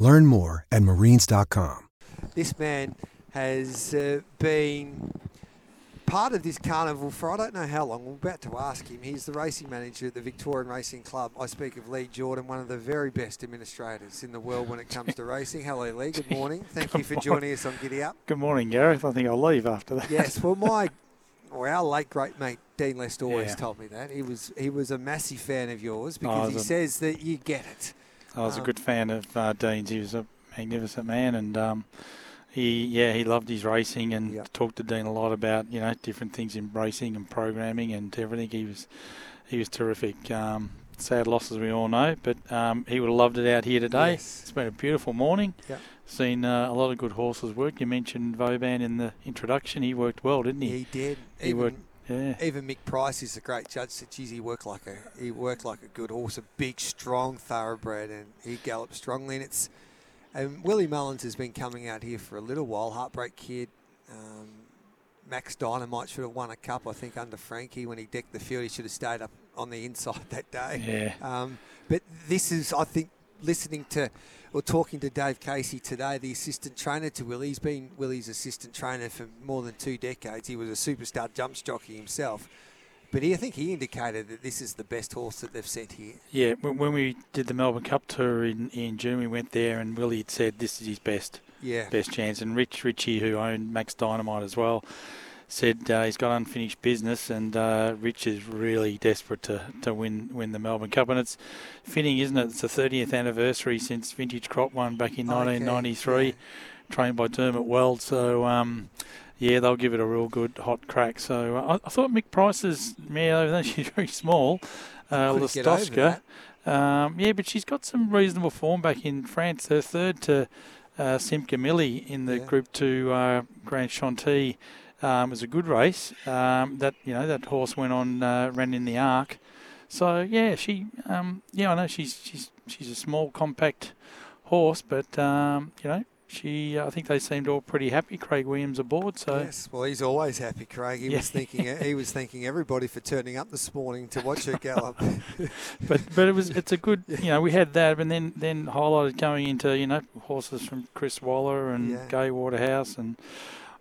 Learn more at marines.com. This man has uh, been part of this carnival for I don't know how long. We're about to ask him. He's the racing manager at the Victorian Racing Club. I speak of Leigh Jordan, one of the very best administrators in the world when it comes to racing. Hello, Leigh. Good morning. Thank you for joining us on Giddy Up. Good morning, Gareth. I think I'll leave after that. Yes. Well, my or our late great mate Dean Lester always Yeah. told me that he was he was a massive fan of yours because was he a- says that you get it. I was a Um, good fan of uh, Dean's. He was a magnificent man, and um, he yeah he loved his racing and Yep. talked to Dean a lot about you know different things in racing and programming and everything. He was he was terrific. Um, sad loss as we all know, but um, he would have loved it out here today. Yes. It's been a beautiful morning. Yep. Seen uh, a lot of good horses work. You mentioned Vauban in the introduction. He worked well, didn't he? He did. He Even, would- Yeah. even Mick Price is a great judge. Said, "Geez, he worked like a he worked like a good horse, a big, strong thoroughbred, and he galloped strongly." And it's and Willie Mullins has been coming out here for a little while. Heartbreak Kid, um, Max Dynamite should have won a cup, I think, under Frankie when he decked the field. He should have stayed up on the inside that day. Yeah. Um, but this is, I think, listening to or talking to Dave Casey today, the assistant trainer to Willie. He's been Willie's assistant trainer for more than two decades. He was a superstar jumps jockey himself. But he, I think he indicated that this is the best horse that they've sent here. Yeah, when when we did the Melbourne Cup tour in, in June, we went there and Willie had said this is his best Yeah. best chance. And Rich Ricci, who owned Max Dynamite as well, said uh, he's got unfinished business, and uh, Rich is really desperate to, to win win the Melbourne Cup. And it's fitting, isn't it? It's the 30th anniversary since Vintage Crop won back in Okay, 1993, yeah. trained by Dermot Weld. So. Um, yeah, they'll give it a real good hot crack. So uh, I, I thought Mick Price's mare, though she's very small, uh, over Lastotchka, um, yeah, but she's got some reasonable form back in France. Her third to uh, Simca Mille in the Yeah. Group Two uh, Grand Chantilly um, was a good race. Um, that you know that horse went on uh, ran in the Arc. So yeah, she um, yeah I know she's she's she's a small compact horse, but um, you know she I think they seemed all pretty happy. Craig Williams aboard, so Yes, well, he's always happy, Craig. He Yeah. was thanking he was thanking everybody for turning up this morning to watch her gallop. but but it was it's a good you know we had that and then then highlighted going into you know horses from Chris Waller and Yeah. Gai Waterhouse and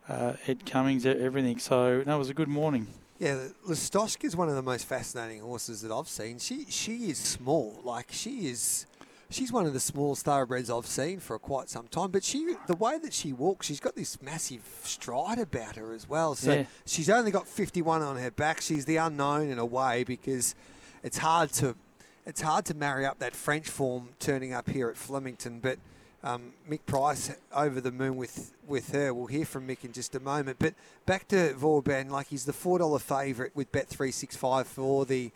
uh, Ed Cummings everything so that was a good morning Yeah, Lastotchka is one of the most fascinating horses that I've seen. She she is small, like she is. She's one of the smallest thoroughbreds I've seen for quite some time. But she, the way that she walks, she's got this massive stride about her as well. So Yeah. she's only got 51 on her back. She's the unknown in a way because it's hard to, it's hard to marry up that French form turning up here at Flemington. But um, Mick Price over the moon with with her. We'll hear from Mick in just a moment. But back to Vauban, like he's the four dollar favourite with Bet three six five for the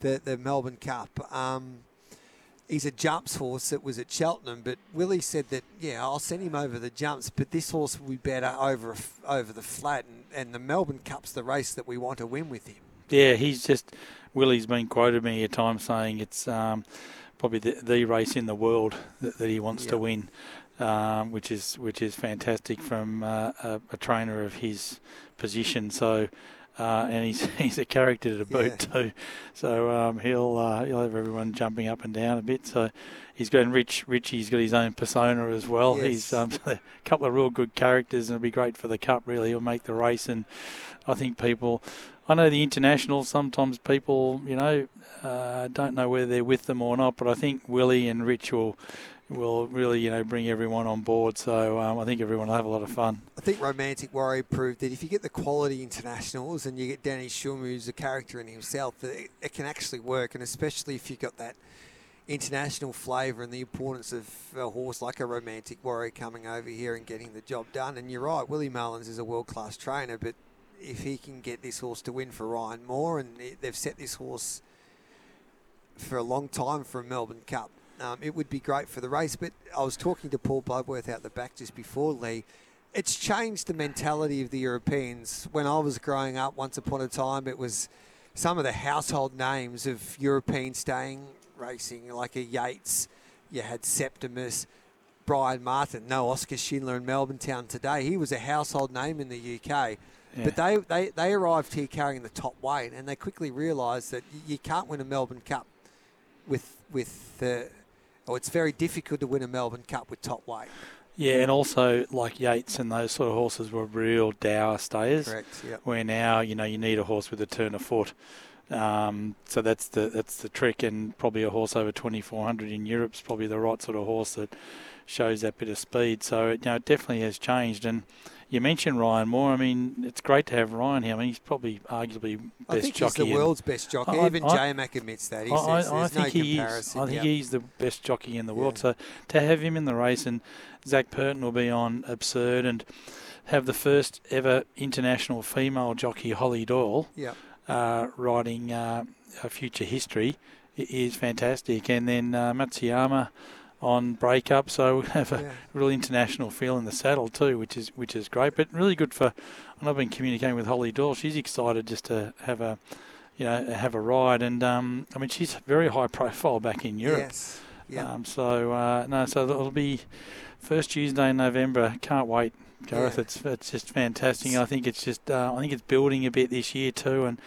the, the Melbourne Cup. Um, he's a jumps horse that was at Cheltenham, but Willie said that yeah, I'll send him over the jumps, but this horse will be better over over the flat, and, and the Melbourne Cup's the race that we want to win with him. yeah he's just Willie's been quoted many a time saying it's um, probably the, the race in the world that, that he wants to win um, which is which is fantastic from uh, a, a trainer of his position so uh, and he's he's a character to boot Yeah. too. So um, he'll uh, he'll have everyone jumping up and down a bit. So he's got Rich Ricci's got his own persona as well. Yes. He's um, a couple of real good characters, and it'll be great for the cup. Really, he'll make the race, and I think people. I know the internationals. Sometimes people, you know, uh, don't know whether they're with them or not. But I think Willie and Rich will will really, you know, bring everyone on board. So um, I think everyone will have a lot of fun. I think Romantic Warrior proved that if you get the quality internationals and you get Danny Shum, who's a character in himself, it, it can actually work, and especially if you've got that international flavour and the importance of a horse like a Romantic Warrior coming over here and getting the job done. And you're right, Willie Mullins is a world class trainer, but if he can get this horse to win for Ryan Moore, and they've set this horse for a long time for a Melbourne Cup. um, it would be great for the race. But I was talking to Paul Bloodworth out the back just before Leigh. It's changed the mentality of the Europeans. When I was growing up, once upon a time, it was some of the household names of European staying racing, like a Yeats. You had Septimus, Brian Martin, no Oscar Schindler in Melbourne Town today. He was a household name in the UK. Yeah. But they, they, they arrived here carrying the top weight, and they quickly realised that you can't win a Melbourne Cup with with uh, or it's very difficult to win a Melbourne Cup with top weight. Yeah, and also like Yeats and those sort of horses were real dour stayers. Correct. Yeah. Where now you know you need a horse with a turn of foot. Um, so that's the that's the trick, and probably a horse over 2400 in Europe's probably the right sort of horse that shows that bit of speed. So it, you know it definitely has changed. And you mentioned Ryan Moore. I mean, it's great to have Ryan here. I mean, he's probably arguably best I think he's the world's best jockey. I- Even I- J-Mac admits that. He I, says I, think no he is. I think he's the best jockey in the world. Yeah. So to have him in the race and Zac Purton will be on Absurde and have the first ever international female jockey Holly Doyle Yeah. Uh, riding uh, a future history is fantastic. And then uh, Matsuyama on breakup, so we have a Yeah. real international feel in the saddle too, which is which is great. But really good for. And I've been communicating with Holly Doyle. She's excited just to have a, you know, have a ride. And um, I mean, she's very high profile back in Europe. Yes. Yeah. Um, so uh, no, so it'll be first Tuesday in November. Can't wait, Gareth. Yeah. It's it's just fantastic. I think it's just uh, I think it's building a bit this year too, and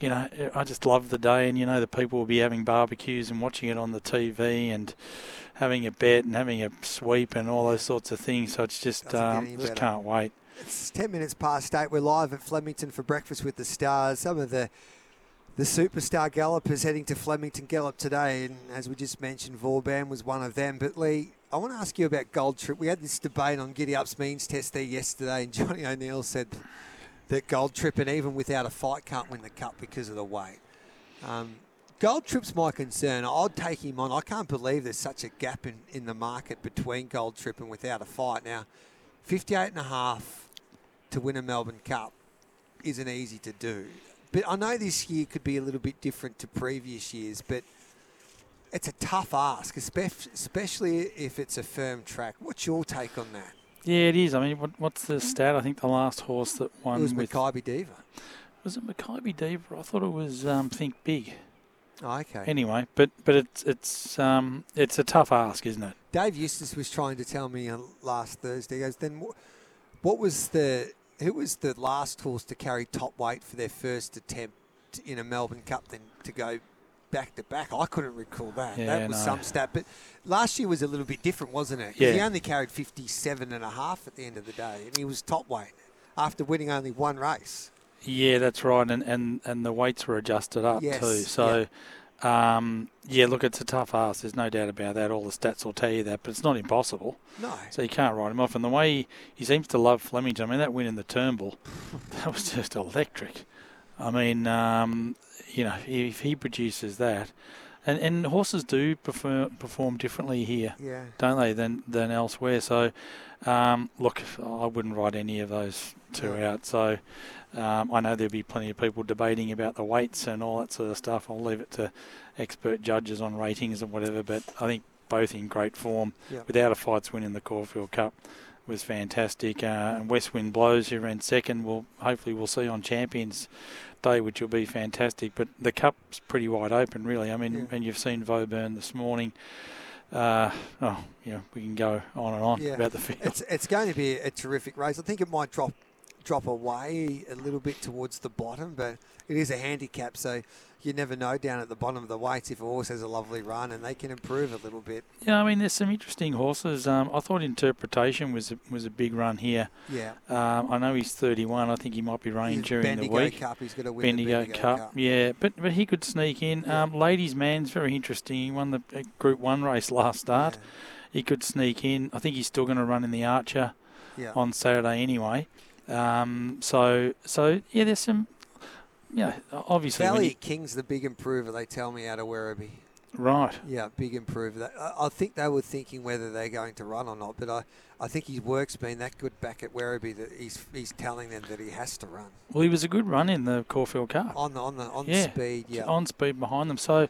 you know I just love the day, and you know the people will be having barbecues and watching it on the TV and having a bet and having a sweep and all those sorts of things. So it's just um, just can't wait. It's 10 minutes past 8. We're live at Flemington for breakfast with the stars. Some of the the superstar gallopers heading to Flemington Gallop today. And as we just mentioned, Vauban was one of them. But Leigh, I want to ask you about Gold Trip. We had this debate on Giddy Up's means test there yesterday, and Johnny O'Neill said that Gold Trip, and even without a fight, can't win the cup because of the weight. Um, Gold Trip's my concern. I'd take him on. I can't believe there's such a gap in, in the market between Gold Trip and without a fight. Now, 58 and a half to win a Melbourne Cup isn't easy to do. But I know this year could be a little bit different to previous years, but it's a tough ask, especially if it's a firm track. What's your take on that? Yeah, it is. I mean, what, what's the stat? I think the last horse that won It was with Makybe Diva. was it Makybe Diva? I thought it was um, Think Big. Oh, okay. Anyway, but but it's it's um it's a tough ask, isn't it? Dave Eustace was trying to tell me uh, last Thursday. He goes, then wh- what was the who was the last horse to carry top weight for their first attempt in a Melbourne Cup, then to go back to back? I couldn't recall that. Yeah, that was no. some stat. But last year was a little bit different, wasn't it? Yeah. He only carried 57 and a half at the end of the day, and he was top weight after winning only one race. Yeah, that's right, and and, and the weights were adjusted up Yes, too. So, um, yeah, look, it's a tough ask. There's no doubt about that. All the stats will tell you that, but it's not impossible. No. So you can't write him off. And the way he, he seems to love Flemington, I mean, that win in the Turnbull, that was just electric. I mean, um, you know, if he produces that, and, and horses do prefer, perform differently here, Yeah. don't they, than than elsewhere. So, um, look, I wouldn't write any of those two No. out. So, um, I know there'll be plenty of people debating about the weights and all that sort of stuff. I'll leave it to expert judges on ratings and whatever. But I think both in great form. Yeah. Without a fights win in the Caulfield Cup was fantastic. Uh, and West Wind Blows, who ran second, will hopefully we'll see on Champions Day, which will be fantastic. But the cup's pretty wide open, really. I mean, Yeah. and you've seen Vauban this morning. Uh, oh, you know, we can go on and on Yeah. about the field. It's it's going to be a terrific race. I think it might drop drop away a little bit towards the bottom, but it is a handicap, so you never know down at the bottom of the weights if a horse has a lovely run and they can improve a little bit. Yeah, I mean, there's some interesting horses. Um, I thought Interpretation was a, was a big run here. Yeah. Um, I know he's 31. I think he might be running during Bendigo the week. Cup, he's going to win Bendigo, the Bendigo Cup. Cup. Yeah, but but he could sneak in. Yeah. Um, Ladies Man's very interesting. He won the uh, Group One race last start. Yeah. He could sneak in. I think he's still going to run in the Archer Yeah. on Saturday anyway. Um, so so yeah, there's some. Yeah, obviously. Valley you- King's the big improver, they tell me, out of Werribee. Right. Yeah, big improvement. I, I think they were thinking whether they're going to run or not, but I, I think his work's been that good back at Werribee that he's he's telling them that he has to run Well, he was a good run in the Caulfield Cup. on the on the on Yeah. speed. Yeah, On speed behind them. So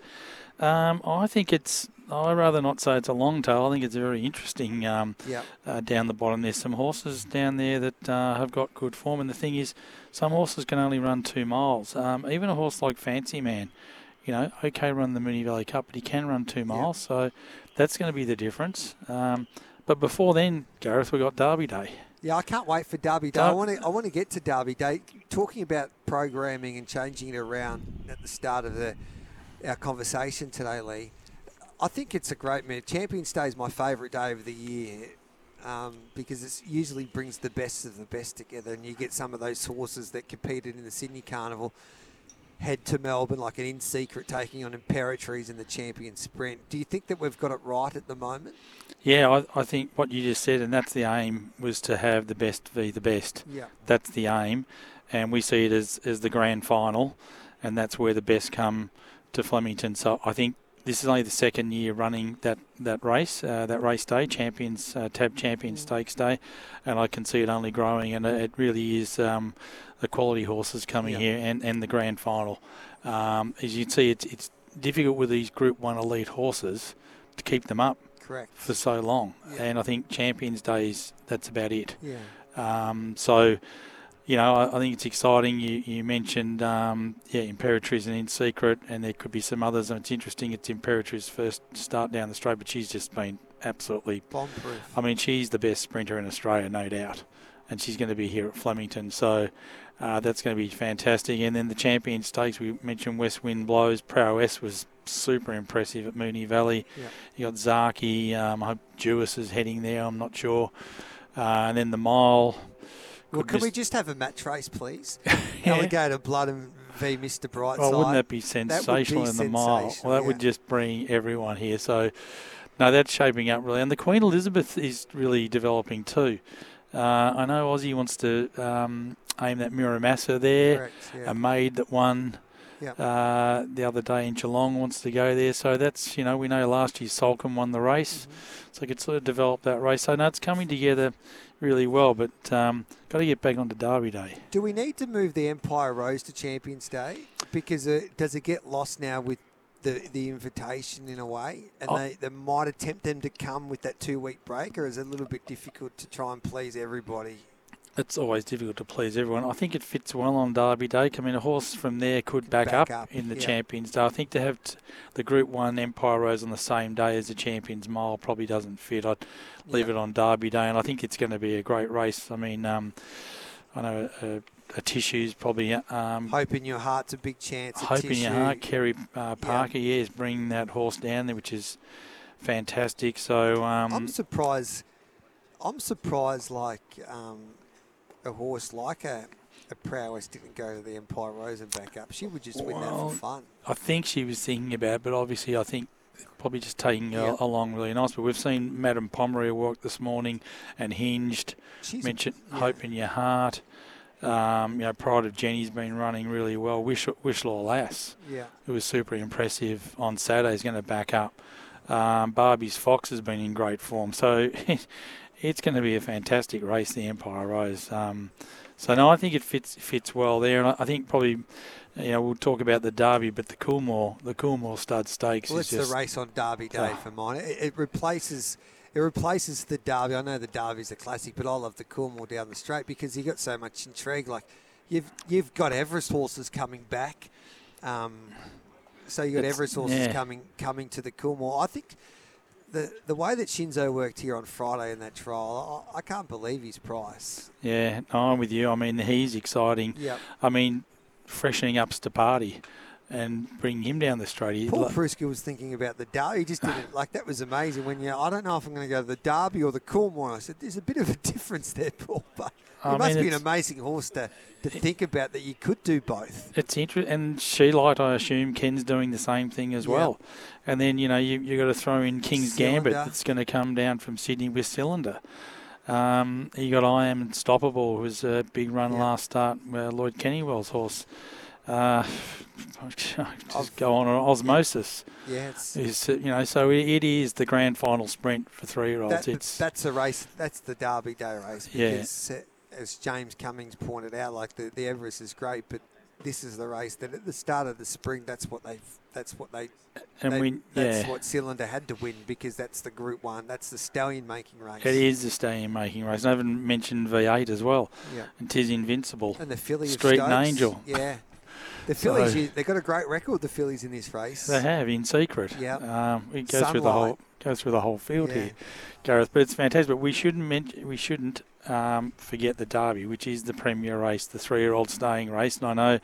um, I think it's, i rather not say it's a long tail. I think it's very interesting um, yeah, uh, down the bottom. There's some horses down there that uh, have got good form. And the thing is, some horses can only run two miles. Um, even a horse like Fancy Man, you know, okay, run the Moonee Valley Cup, but he can run two miles. So that's going to be the difference. Um, but before then, Gareth, we got Derby Day. yeah. I can't wait for Derby Day. I want to I want to get to Derby Day. Talking about programming and changing it around at the start of the our conversation today, Leigh. I think it's a great man. Champions Day is my favourite day of the year um, because it usually brings the best of the best together, and you get some of those horses that competed in the Sydney Carnival head to Melbourne like an in secret taking on Imperatrice in the champion sprint. Do you think that we've got it right at the moment? Yeah, I, I think what you just said, and that's the aim, was to have the best v the best. Yeah. That's the aim, and we see it as, as the grand final, and that's where the best come to Flemington. So I think this is only the second year running that that race, uh, that race day, Champions uh, Tab Champion Stakes Day, and I can see it only growing, and it really is um, the quality horses coming Yeah. here, and, and the grand final. Um, as you can see, it's it's difficult with these Group One elite horses to keep them up Correct. for so long, Yeah. and I think Champions Days that's about it. Yeah. Um, so, you know, I, I think it's exciting. You, you mentioned, um, yeah, Imperatrice and In Secret, and there could be some others. And it's interesting. It's Imperatrice's first start down the straight, but she's just been absolutely. Bomb proof. I mean, she's the best sprinter in Australia, no doubt, and she's going to be here at Flemington. So. Uh, that's going to be fantastic. And then the champion stakes, we mentioned West Wind Blows. Prowess was super impressive at Moonee Valley. Yeah. You got Zaaki. Um, I hope Jewis is heading there. I'm not sure. Uh, and then the mile. Well, can we just- have a match race, please? Yeah. Alligator Blood and v Mr. Brightside. Oh, wouldn't that be would be sensational in the mile? Well, that would just bring everyone here. So, no, that's shaping up really. And the Queen Elizabeth is really developing too. Uh, I know Aussie wants to um, aim that Muramasa there. Correct, yeah. A maid that won Yeah. uh, the other day in Geelong wants to go there. So that's, you know, we know last year Soulcombe won the race. Mm-hmm. So it could sort of develop that race. So, no, it's coming together really well. But um, got to get back onto Derby Day. Do we need to move the Empire Rose to Champions Day? Because uh, does it get lost now with the the invitation in a way? And Oh. they, they might attempt them to come with that two week break, or is it a little bit difficult to try and please everybody? It's always difficult to please everyone. I think it fits well on Derby Day. I mean, a horse from there could back, Back up, up, in the yeah. Champions Day. I think to have t- the Group 1 Empire Rose on the same day as the Champions Mile probably doesn't fit. I'd leave Yeah. it on Derby Day, and I think it's going to be a great race. I mean, um, I know a, a Tissue's probably um, Hope in your heart's a big chance. Hope in your heart, Kerry uh, Parker, yeah. is bringing that horse down there, which is fantastic. So, um, I'm surprised. I'm surprised, like um, a horse like a, a prowess didn't go to the Empire Rose and back up. She would just win that for fun. I think she was thinking about it, but obviously I think probably just taking a, along really nice. But we've seen Madame Pommery walk this morning and hinged. She's mentioned yeah. Hope in Your Heart. Um, you know, Pride of Jenny's been running really well. Wish, Wishlaw Lass, yeah. who was super impressive on Saturday, is going to back up. Um, Barbie's Fox has been in great form. So it's going to be a fantastic race, the Empire Rose. Um, so no, I think it fits fits well there, and I, I think probably, you know, we'll talk about the Derby, but the Coolmore, the Coolmore Stud Stakes Well, is it's just the race on Derby Day Oh. for mine. It, it replaces it replaces the Derby. I know the Derby's a classic, but I love the Coolmore down the straight because you got so much intrigue. Like you've you've got Everest horses coming back. Um, so you've got Everest horses yeah. coming coming to the Coolmore. I think the the way that Shinzo worked here on Friday in that trial, I, I can't believe his price. yeah. No, I'm with you. I mean, he's exciting. Yeah, I mean, freshening up Stapati and bring him down the straight. He- Paul like- was thinking about the Derby. He just did it like that was amazing. When you, I don't know if I'm going to go to the Derby or the Coolmore. I said, "There's a bit of a difference there, Paul." But I it must mean, be an amazing horse to, to think about that you could do both. It's interesting, and she light, I assume, Ken's doing the same thing as Yeah. well. And then you know you you got to throw in King's Gambit Cylinder. that's going to come down from Sydney with Cylinder. Um, you got I am Unstoppable, who was a big run Yeah. last start. Uh, Lloyd Kennewell's horse. Uh, just go on osmosis. Yeah, it's, Is you know, so it, it is the grand final sprint for three-year-olds. that, it's that's a race. That's the Derby Day race. Yeah. Because, uh, as James Cummings pointed out, like the, the Everest is great, but this is the race that at the start of the spring, that's what they. That's what they. and they- we That's yeah. what Cylinder had to win because that's the Group One. That's the stallion making race. It is the stallion making race. And I haven't mentioned V8 as well. Yeah. And tis invincible. And the of Street and Angel. Yeah. The so, you, they've got a great record. The fillies in this race. They have in secret. Yeah. Um, it goes through the whole goes through the whole field Yeah. here, Gareth. But it's fantastic. But we shouldn't mention, we shouldn't um, forget the Derby, which is the premier race, the three-year-old staying race. And I know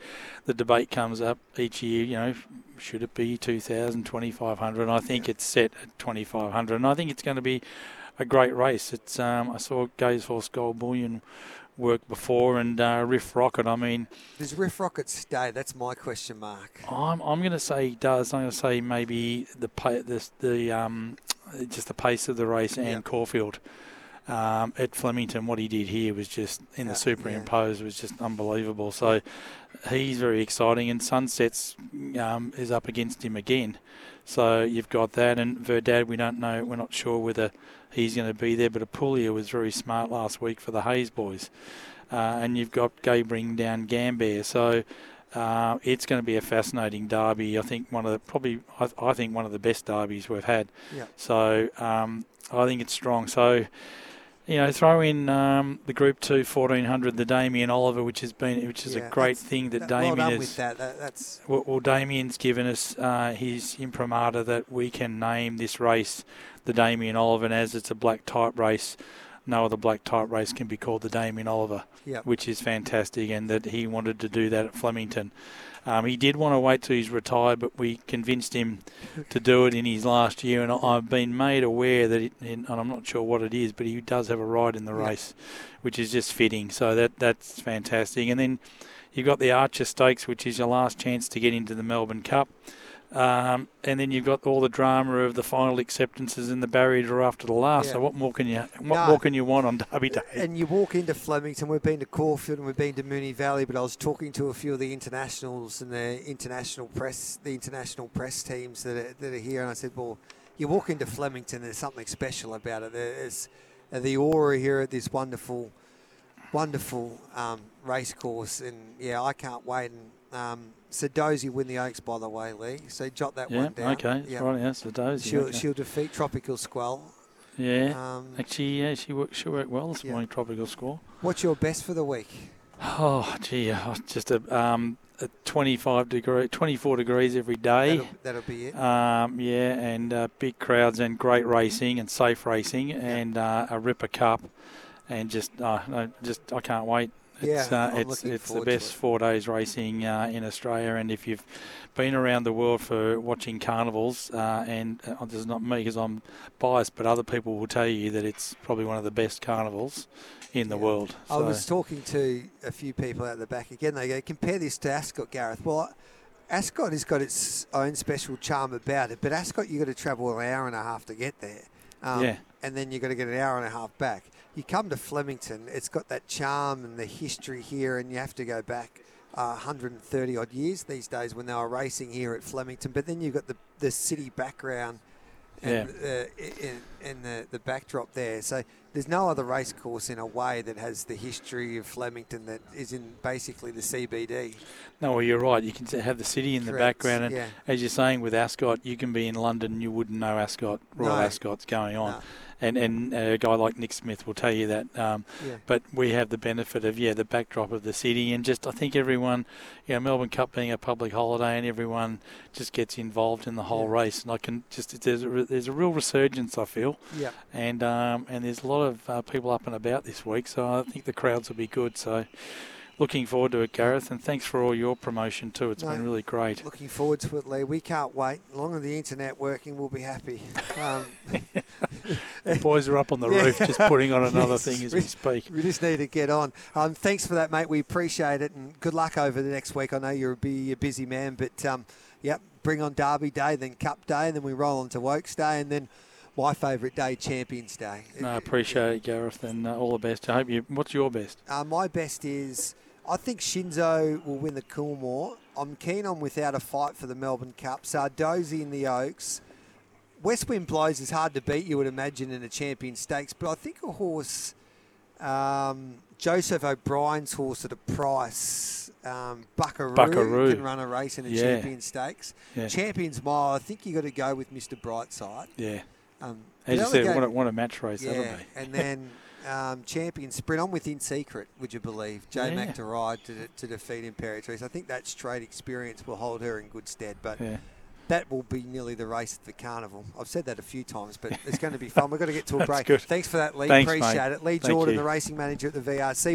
the debate comes up each year. You know, should it be 2,000, 2,500? And I think it's set at 2,500. And I think it's going to be a great race. It's um, I saw Gai's Horse Gold Bullion work before and uh, Riff Rocket. I mean, Does Riff Rocket stay? That's my question mark. I'm, I'm going to say he does. I'm going to say maybe the the, the um, just the pace of the race and Yeah. Caulfield. Um, at Flemington, what he did here was just in Yeah, the superimpose was just unbelievable. So he's very exciting, and Sunsets um, is up against him again. So you've got that, and Verdad, we don't know, we're not sure whether he's going to be there, but Apulia was very smart last week for the Hayes boys. Uh, and you've got Gai bringing down Gambare. So uh, it's going to be a fascinating derby. I think one of the probably I, I think one of the best derbies we've had. Yeah. So um, I think it's strong. So you know, throw in um, the Group Two 1400, the Damien Oliver, which has been which is Yeah, a great thing that That- well Damien done has. with that. that. That's Well, well, Damien's given us uh, his imprimatur that we can name this race the Damien Oliver, and as it's a black type race, no other black type race can be called the Damien Oliver, yeah. which is fantastic, and that he wanted to do that at Flemington. Um, he did want to wait till he's retired, but we convinced him to do it in his last year, and I've been made aware that, it, and I'm not sure what it is, but he does have a ride in the Yeah. race, which is just fitting. So that that's fantastic. And then you've got the Archer Stakes, which is your last chance to get into the Melbourne Cup. Um, and then you've got all the drama of the final acceptances and the barrier after the last. Yeah. So what more can you what No. more can you want on Derby Day? And you walk into Flemington. We've been to Caulfield and we've been to Moonee Valley, but I was talking to a few of the internationals and the international press, the international press teams that are, that are here, and I said, "Well, you walk into Flemington. There's something special about it. There's uh, the aura here at this wonderful, wonderful um, race course, and yeah, I can't wait." And um, Sadozi win the Oaks, by the way, Leigh. So jot that yeah, one down. okay, Yeah. right, it does. She'll, okay. she'll defeat Tropical Squall. yeah, Um, actually, yeah, she worked, she worked well this Yeah. morning. Tropical Squall. what's your best for the week? Oh, gee, uh, just a, um, a 25 degree, 24 degrees every day. That'll, that'll be it. Um, yeah, and uh, big crowds and great racing and safe racing and uh, a Ripper Cup, and just, uh, no, just I can't wait. It's, Yeah, uh, it's it's the best four days racing uh, in Australia, and if you've been around the world for watching carnivals, uh, and uh, this is not me because I'm biased, but other people will tell you that it's probably one of the best carnivals in the Yeah. world. I was talking to a few people out the back again. They go, compare this to Ascot, Gareth. Well, Ascot has got its own special charm about it, but Ascot, you've got to travel an hour and a half to get there. Um, Yeah. And then you've got to get an hour and a half back. You come to Flemington, it's got that charm and the history here, and you have to go back uh, 130 odd years these days when they were racing here at Flemington. But then you've got the, the city background and, uh, in, in the, the backdrop there. So there's no other race course in a way that has the history of Flemington that is in basically the CBD. No, well, you're right. You can have the city in the background, and yeah. as you're saying with Ascot, you can be in London and you wouldn't know Ascot, Royal No. Ascot's going on. No. And and a guy like Nick Smith will tell you that. Um, Yeah. But we have the benefit of yeah the backdrop of the city, and just I think everyone, you know, Melbourne Cup being a public holiday, and everyone just gets involved in the whole Yeah. race. And I can just there's a, there's a real resurgence I feel, Yeah. and um, and there's a lot of uh, people up and about this week, so I think the crowds will be good. So. Looking forward to it, Gareth, and thanks for all your promotion too. It's No. been really great. Looking forward to it, Leigh. We can't wait. As long as the internet working, we'll be happy. Um, The boys are up on the Yeah. roof just putting on another Yes, thing as we- we speak. we just need to get on. Um, thanks for that, mate. We appreciate it, and good luck over the next week. I know you're a, be a busy man, but um, yep, bring on Derby Day, then Cup Day, and then we roll on to Oaks Day, and then my favourite day, Champions Day. No, I appreciate it, Gareth, and uh, all the best. I hope you. What's your best? Uh, my best is I think Shinzo will win the Coolmore. I'm keen on without a fight for the Melbourne Cup. Sardozi in the Oaks. West Wind Blows is hard to beat, you would imagine, in a champion stakes, but I think a horse, um, Joseph O'Brien's horse at a price, um, Buckaroo, Buckaroo. can run a race in a Yeah. champion stakes. Yeah. Champions Mile, I think you've got to go with Mr. Brightside. Yeah. Um, As you said, what a, what a match race yeah, and then um, champion sprint. I'm with In Secret, would you believe? Jay Yeah. McDeride to, de- to defeat Imperatrice. I think that straight experience will hold her in good stead, but Yeah. that will be nearly the race at the carnival. I've said that a few times, but it's going to be fun. We've got to get to a break. good. Thanks for that, Leigh. Thanks, Appreciate mate. it. Leigh Thank Jordan, you. the racing manager at the VRC.